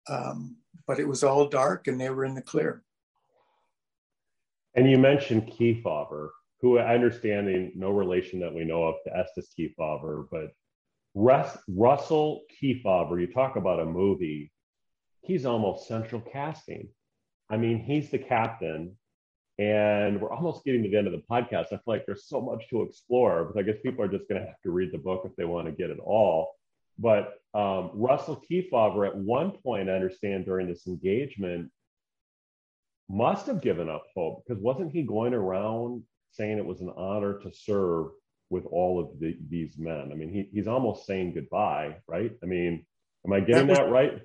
Um, but it was all dark and they were in the clear. And you mentioned Kefauver who I understand in no relation that we know of to Estes Kefauver, but Russ, Russell Kefauver, you talk about a movie, he's almost central casting. I mean, he's the captain, and we're almost getting to the end of the podcast. I feel like there's so much to explore, but I guess people are just going to have to read the book if they want to get it all. But um, Russell Kefauver, at one point, I understand during this engagement, must have given up hope because wasn't he going around saying it was an honor to serve with all of the, these men. I mean, he, he's almost saying goodbye, right? I mean, am I getting that, was, that right?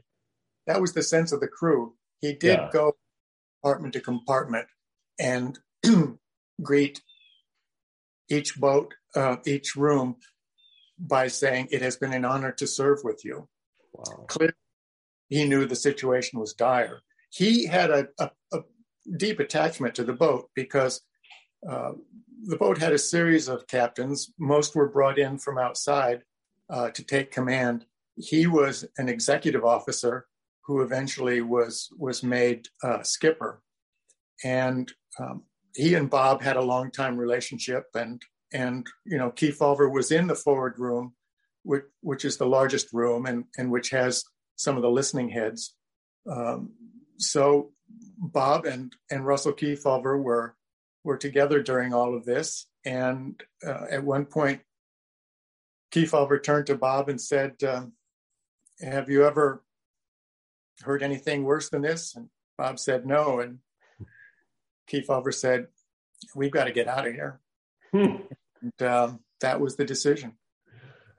That was the sense of the crew. He did yeah. go compartment to compartment and greet each boat, uh, each room by saying, It has been an honor to serve with you. Wow. Clearly, he knew the situation was dire. He had a, a, a deep attachment to the boat because uh, the boat had a series of captains. Most were brought in from outside uh, to take command. He was an executive officer who eventually was was made uh, skipper, and um, he and Bob had a long time relationship. And and you know, Keith Kefauver was in the forward room, which which is the largest room and and which has some of the listening heads. Um, so Bob and and Russell Kefauver were were together during all of this. And uh, at one point, Kefauver turned to Bob and said, um, Have you ever heard anything worse than this? And Bob said, No. And Kefauver said, We've got to get out of here. Hmm. and um, that was the decision.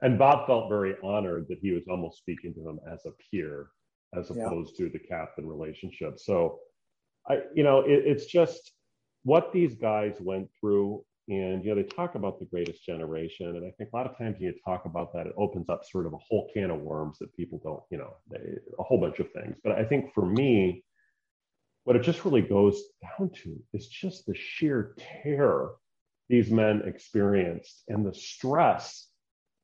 And Bob felt very honored that he was almost speaking to him as a peer, as opposed yeah. to the captain relationship. So, I, you know, it, it's just what these guys went through and you know they talk about the greatest generation and i think a lot of times when you talk about that it opens up sort of a whole can of worms that people don't you know they, a whole bunch of things. But i think for me what it just really goes down to is just the sheer terror these men experienced and the stress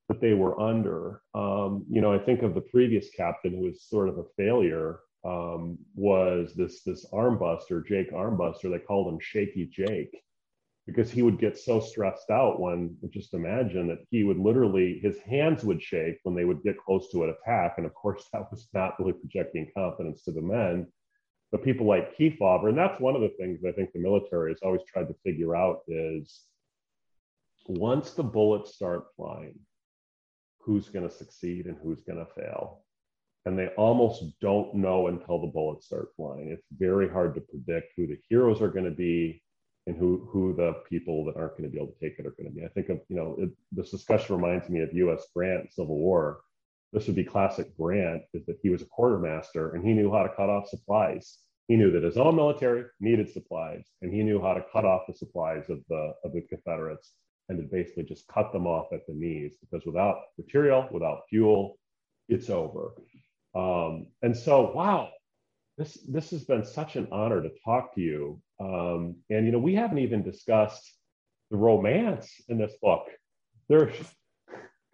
that they were under. Um, you know i think of the previous captain who was sort of a failure um, was this this armbuster, Jake Armbuster. They called him Shaky Jake because he would get so stressed out when just imagine that he would literally his hands would shake when they would get close to an attack, and of course that was not really projecting confidence to the men. but people like Kefauver, and that's one of the things I think the military has always tried to figure out is once the bullets start flying, who's going to succeed and who's going to fail. And they almost don't know until the bullets start flying. It's very hard to predict who the heroes are going to be and who who the people that aren't going to be able to take it are going to be. I think of you know it, this discussion reminds me of U.S. Grant Civil War. This would be classic Grant is that he was a quartermaster and he knew how to cut off supplies. He knew that his own military needed supplies, and he knew how to cut off the supplies of the of the Confederates and to basically just cut them off at the knees because without material, without fuel, it's over. Um, and so, wow, this this has been such an honor to talk to you. Um, and you know, we haven't even discussed the romance in this book. There's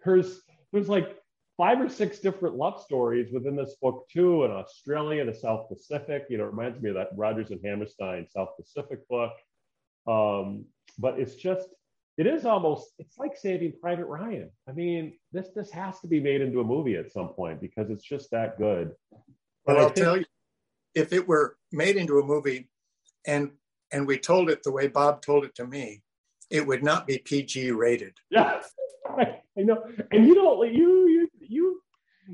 there's there's like five or six different love stories within this book too in australia the south pacific you know it reminds me of that rodgers and hammerstein south pacific book um, but it's just it is almost it's like saving private ryan. I mean this this has to be made into a movie at some point because it's just that good. But i'll think, tell you if it were made into a movie and and we told it the way bob told it to me it would not be pg rated yeah i know. And you don't you you you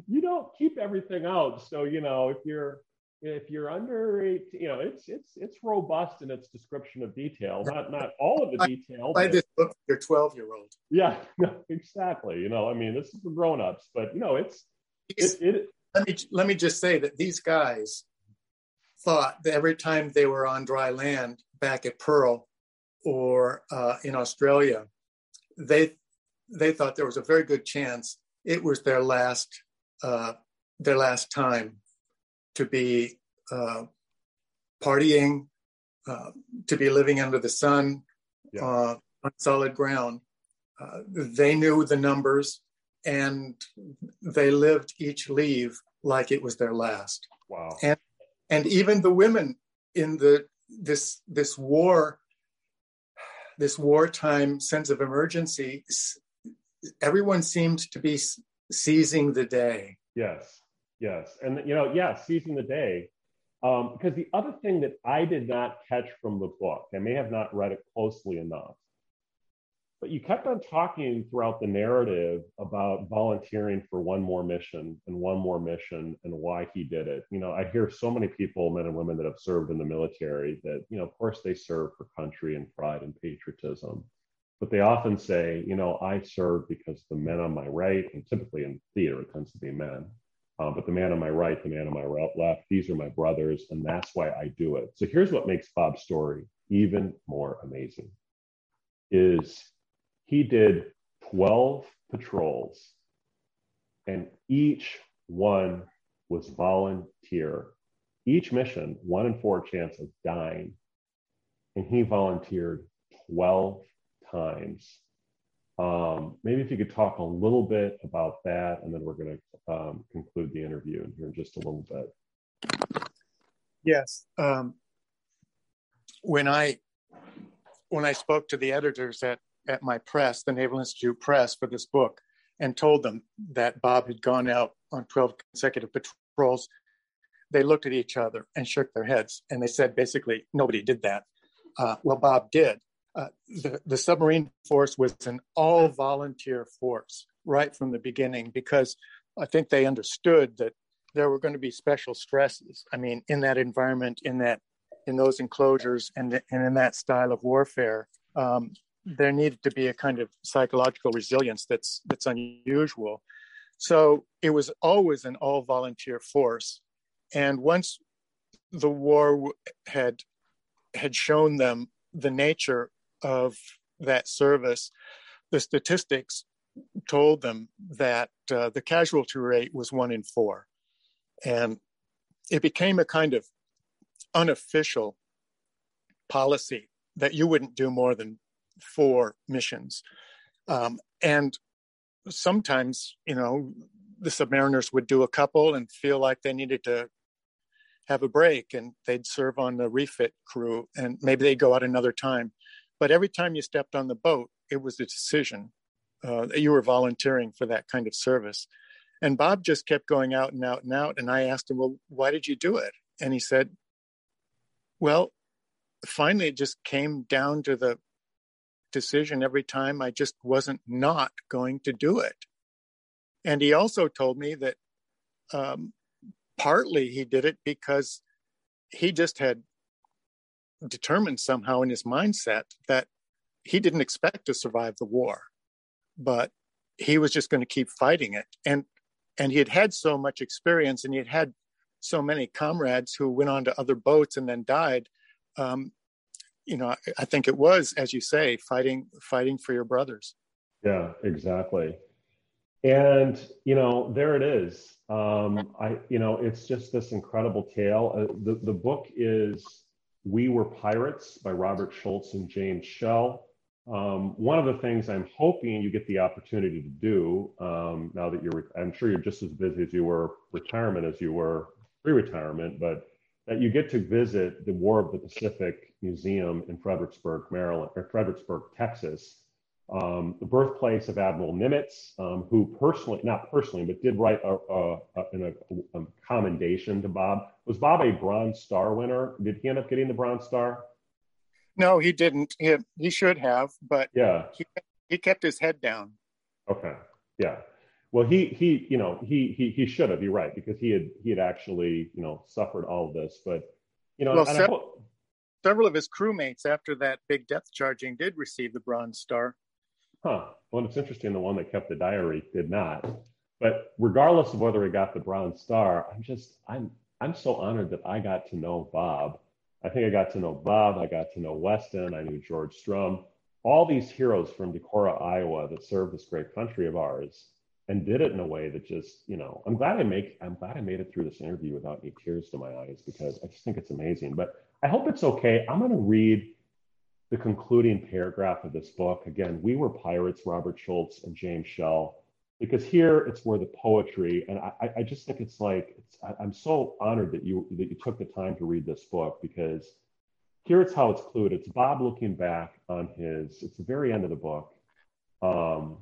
you don't keep everything out. So you know if you're if you're under 18, you know, it's it's it's robust in its description of detail. Not not all of the detail. I just look your 12 year old. Yeah, no, exactly. You know, I mean, this is for grown ups, but you know, it's it, it, Let me let me just say that these guys thought that every time they were on dry land back at Pearl or uh, in Australia, they they thought there was a very good chance it was their last uh, their last time to be uh, partying, uh, to be living under the sun yeah. uh, on solid ground. Uh, they knew the numbers and they lived each leave like it was their last. Wow. And, and even the women in the this this war this wartime sense of emergency everyone seemed to be seizing the day yes Yes, and you know, yeah, seizing the day. Um, because the other thing that I did not catch from the book, I may have not read it closely enough, but you kept on talking throughout the narrative about volunteering for one more mission and one more mission and why he did it. You know, I hear so many people, men and women that have served in the military, that, you know, of course they serve for country and pride and patriotism. But they often say, you know, I serve because the men on my right, and typically in theater, it tends to be men, uh, but the man on my right, the man on my left, these are my brothers, and that's why I do it. So here's what makes Bob's story even more amazing: is he did 12 patrols, and each one was volunteer. Each mission, one in four chance of dying, and he volunteered 12 times um, maybe if you could talk a little bit about that, and then we're going to um, conclude the interview in here in just a little bit. Yes. Um, when I when I spoke to the editors at at my press, the Naval Institute Press, for this book, and told them that Bob had gone out on 12 consecutive patrols, they looked at each other and shook their heads, and they said basically nobody did that. Uh, well, Bob did, uh, the, the submarine force was an all volunteer force right from the beginning because I think they understood that there were going to be special stresses. I mean, in that environment, in that, in those enclosures, and and in that style of warfare, um, there needed to be a kind of psychological resilience that's that's unusual. So it was always an all volunteer force, and once the war had had shown them the nature of that service, the statistics told them that uh, the casualty rate was one in four. And it became a kind of unofficial policy that you wouldn't do more than four missions. Um, and sometimes, you know, the submariners would do a couple and feel like they needed to have a break and they'd serve on the refit crew and maybe they'd go out another time. But every time you stepped on the boat, it was a decision uh, that you were volunteering for that kind of service. And Bob just kept going out and out and out. And I asked him, Well, why did you do it? And he said, Well, finally, it just came down to the decision every time I just wasn't not going to do it. And he also told me that um, partly he did it because he just had determined somehow in his mindset that he didn't expect to survive the war, but he was just going to keep fighting it. And and he had had so much experience, and he had had so many comrades who went on to other boats and then died. Um, you know, I, I think it was, as you say, fighting fighting for your brothers. Yeah, exactly. And you know, there it is. Um, I, you know, it's just this incredible tale. Uh, the the book is "We Were Pirates" by Robert Schultz and James Shell. Um, one of the things I'm hoping you get the opportunity to do um, now that you're, I'm sure you're just as busy as you were retirement as you were pre-retirement, but that you get to visit the War of the Pacific Museum in Fredericksburg, Maryland, or Fredericksburg, Texas, um, the birthplace of Admiral Nimitz, um, who personally, not personally, but did write a, a, a, a, commendation to Bob. Was Bob a Bronze Star winner? Did he end up getting the Bronze Star? No, he didn't. He, he should have, but yeah, he, he kept his head down. Okay, yeah. Well, he he you know he he he should have. You're right because he had he had actually you know suffered all of this, but you know well, several, several of his crewmates after that big depth charging did receive the Bronze Star. Huh. Well, it's interesting. The one that kept the diary did not. But regardless of whether he got the Bronze Star, I'm just I'm I'm so honored that I got to know Bob. I think I got to know Bob. I got to know Weston. I knew George Strum. All these heroes from Decorah, Iowa, that served this great country of ours, and did it in a way that just you know I'm glad I make I'm glad I made it through this interview without any tears to my eyes because I just think it's amazing. But I hope it's okay. I'm going to read the concluding paragraph of this book. Again, we were pirates, Robert Schultz and James Shell, because here it's where the poetry, and I, I just think it's like, it's, I, am so honored that you that you took the time to read this book because here it's how it's clued. It's Bob looking back on his, it's the very end of the book. Um,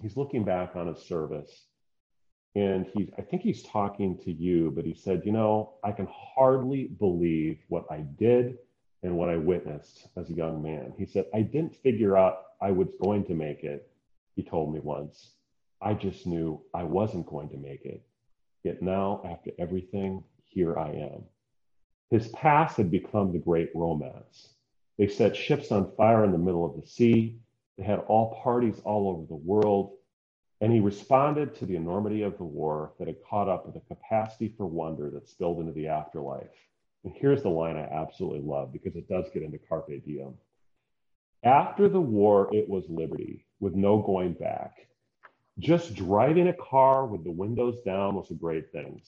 he's looking back on his service. And he's, I think he's talking to you, but he said, you know, I can hardly believe what I did and what I witnessed as a young man. He said, I didn't figure out I was going to make it, he told me once. I just knew I wasn't going to make it. Yet now, after everything, here I am. His past had become the great romance. They set ships on fire in the middle of the sea. They had all parties all over the world. And he responded to the enormity of the war that had caught up with a capacity for wonder that spilled into the afterlife. And here's the line I absolutely love because it does get into Carpe Diem. After the war, it was liberty with no going back. Just driving a car with the windows down was a great thing.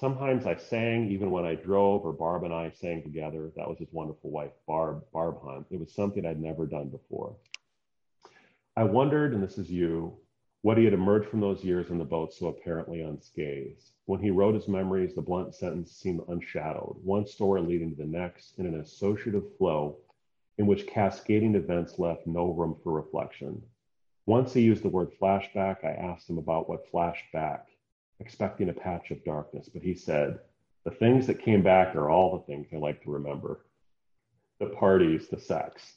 Sometimes I sang even when I drove, or Barb and I sang together. That was his wonderful wife, Barb, Barb Hunt. It was something I'd never done before. I wondered, and this is you, what he had emerged from those years in the boat so apparently unscathed. When he wrote his memories, the blunt sentence seemed unshadowed, one story leading to the next in an associative flow in which cascading events left no room for reflection. Once he used the word flashback, I asked him about what flashed back, expecting a patch of darkness, but he said, The things that came back are all the things I like to remember the parties, the sex,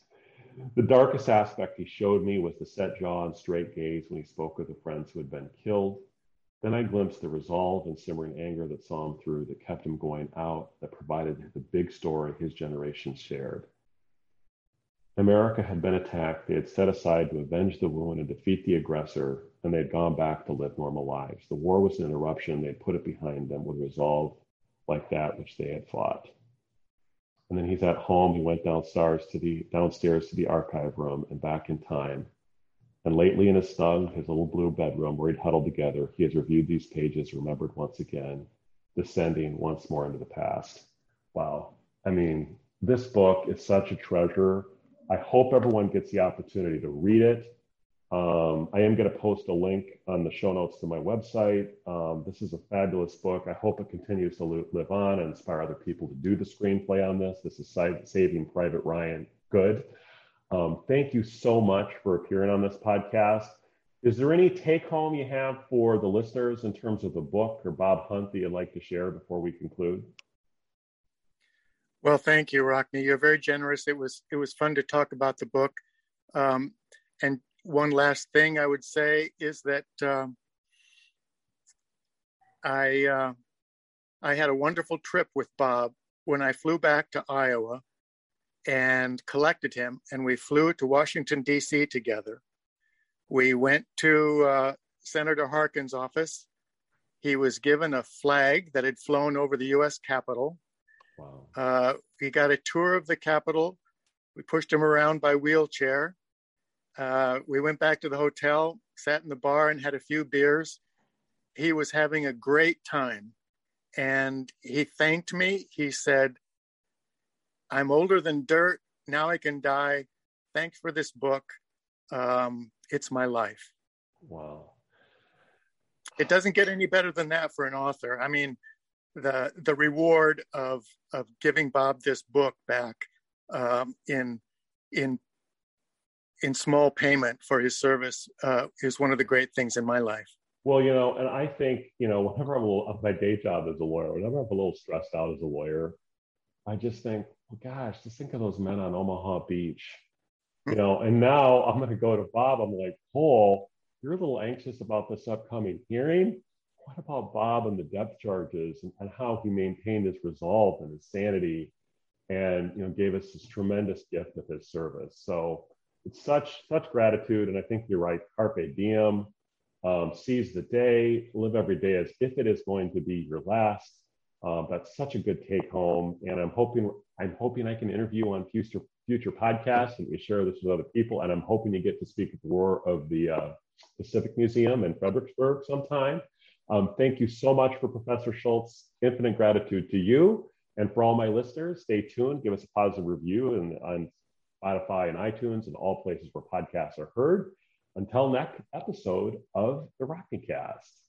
the darkest aspect he showed me was the set jaw and straight gaze when he spoke of the friends who had been killed. Then I glimpsed the resolve and simmering anger that saw him through, that kept him going out, that provided the big story his generation shared. America had been attacked. They had set aside to avenge the wound and defeat the aggressor, and they had gone back to live normal lives. The war was an interruption. They had put it behind them with resolve like that which they had fought. And then he's at home. He went downstairs to the downstairs to the archive room and back in time. And lately in his snug, his little blue bedroom where he'd huddled together, he has reviewed these pages, remembered once again, descending once more into the past. Wow. I mean, this book is such a treasure. I hope everyone gets the opportunity to read it. Um, I am going to post a link on the show notes to my website. Um, this is a fabulous book. I hope it continues to live on and inspire other people to do the screenplay on this. This is Saving Private Ryan Good. Um, thank you so much for appearing on this podcast. Is there any take home you have for the listeners in terms of the book or Bob Hunt that you'd like to share before we conclude? Well, thank you, Rockne. You're very generous. It was it was fun to talk about the book. Um, and one last thing I would say is that um, I uh, I had a wonderful trip with Bob when I flew back to Iowa and collected him, and we flew to Washington D.C. together. We went to uh, Senator Harkin's office. He was given a flag that had flown over the U.S. Capitol. Wow. Uh, he got a tour of the Capitol. We pushed him around by wheelchair. Uh, we went back to the hotel, sat in the bar, and had a few beers. He was having a great time. And he thanked me. He said, I'm older than dirt. Now I can die. Thanks for this book. Um, it's my life. Wow. It doesn't get any better than that for an author. I mean, the the reward of of giving Bob this book back um, in in in small payment for his service uh, is one of the great things in my life. Well, you know, and I think you know, whenever I'm a little, my day job as a lawyer, whenever I'm a little stressed out as a lawyer, I just think, well, gosh, just think of those men on Omaha Beach, you know. And now I'm going to go to Bob. I'm like, Paul, you're a little anxious about this upcoming hearing. What about Bob and the depth charges and, and how he maintained his resolve and his sanity, and you know, gave us this tremendous gift of his service. So it's such such gratitude, and I think you're right. Carpe diem, um, seize the day, live every day as if it is going to be your last. Um, that's such a good take home, and I'm hoping I'm hoping I can interview on future future podcasts and we share this with other people. And I'm hoping to get to speak at the War of the uh, Pacific Museum in Fredericksburg sometime. Um, thank you so much for Professor Schultz. Infinite gratitude to you and for all my listeners. Stay tuned. Give us a positive review and on Spotify and iTunes and all places where podcasts are heard. Until next episode of the Rockne Cast.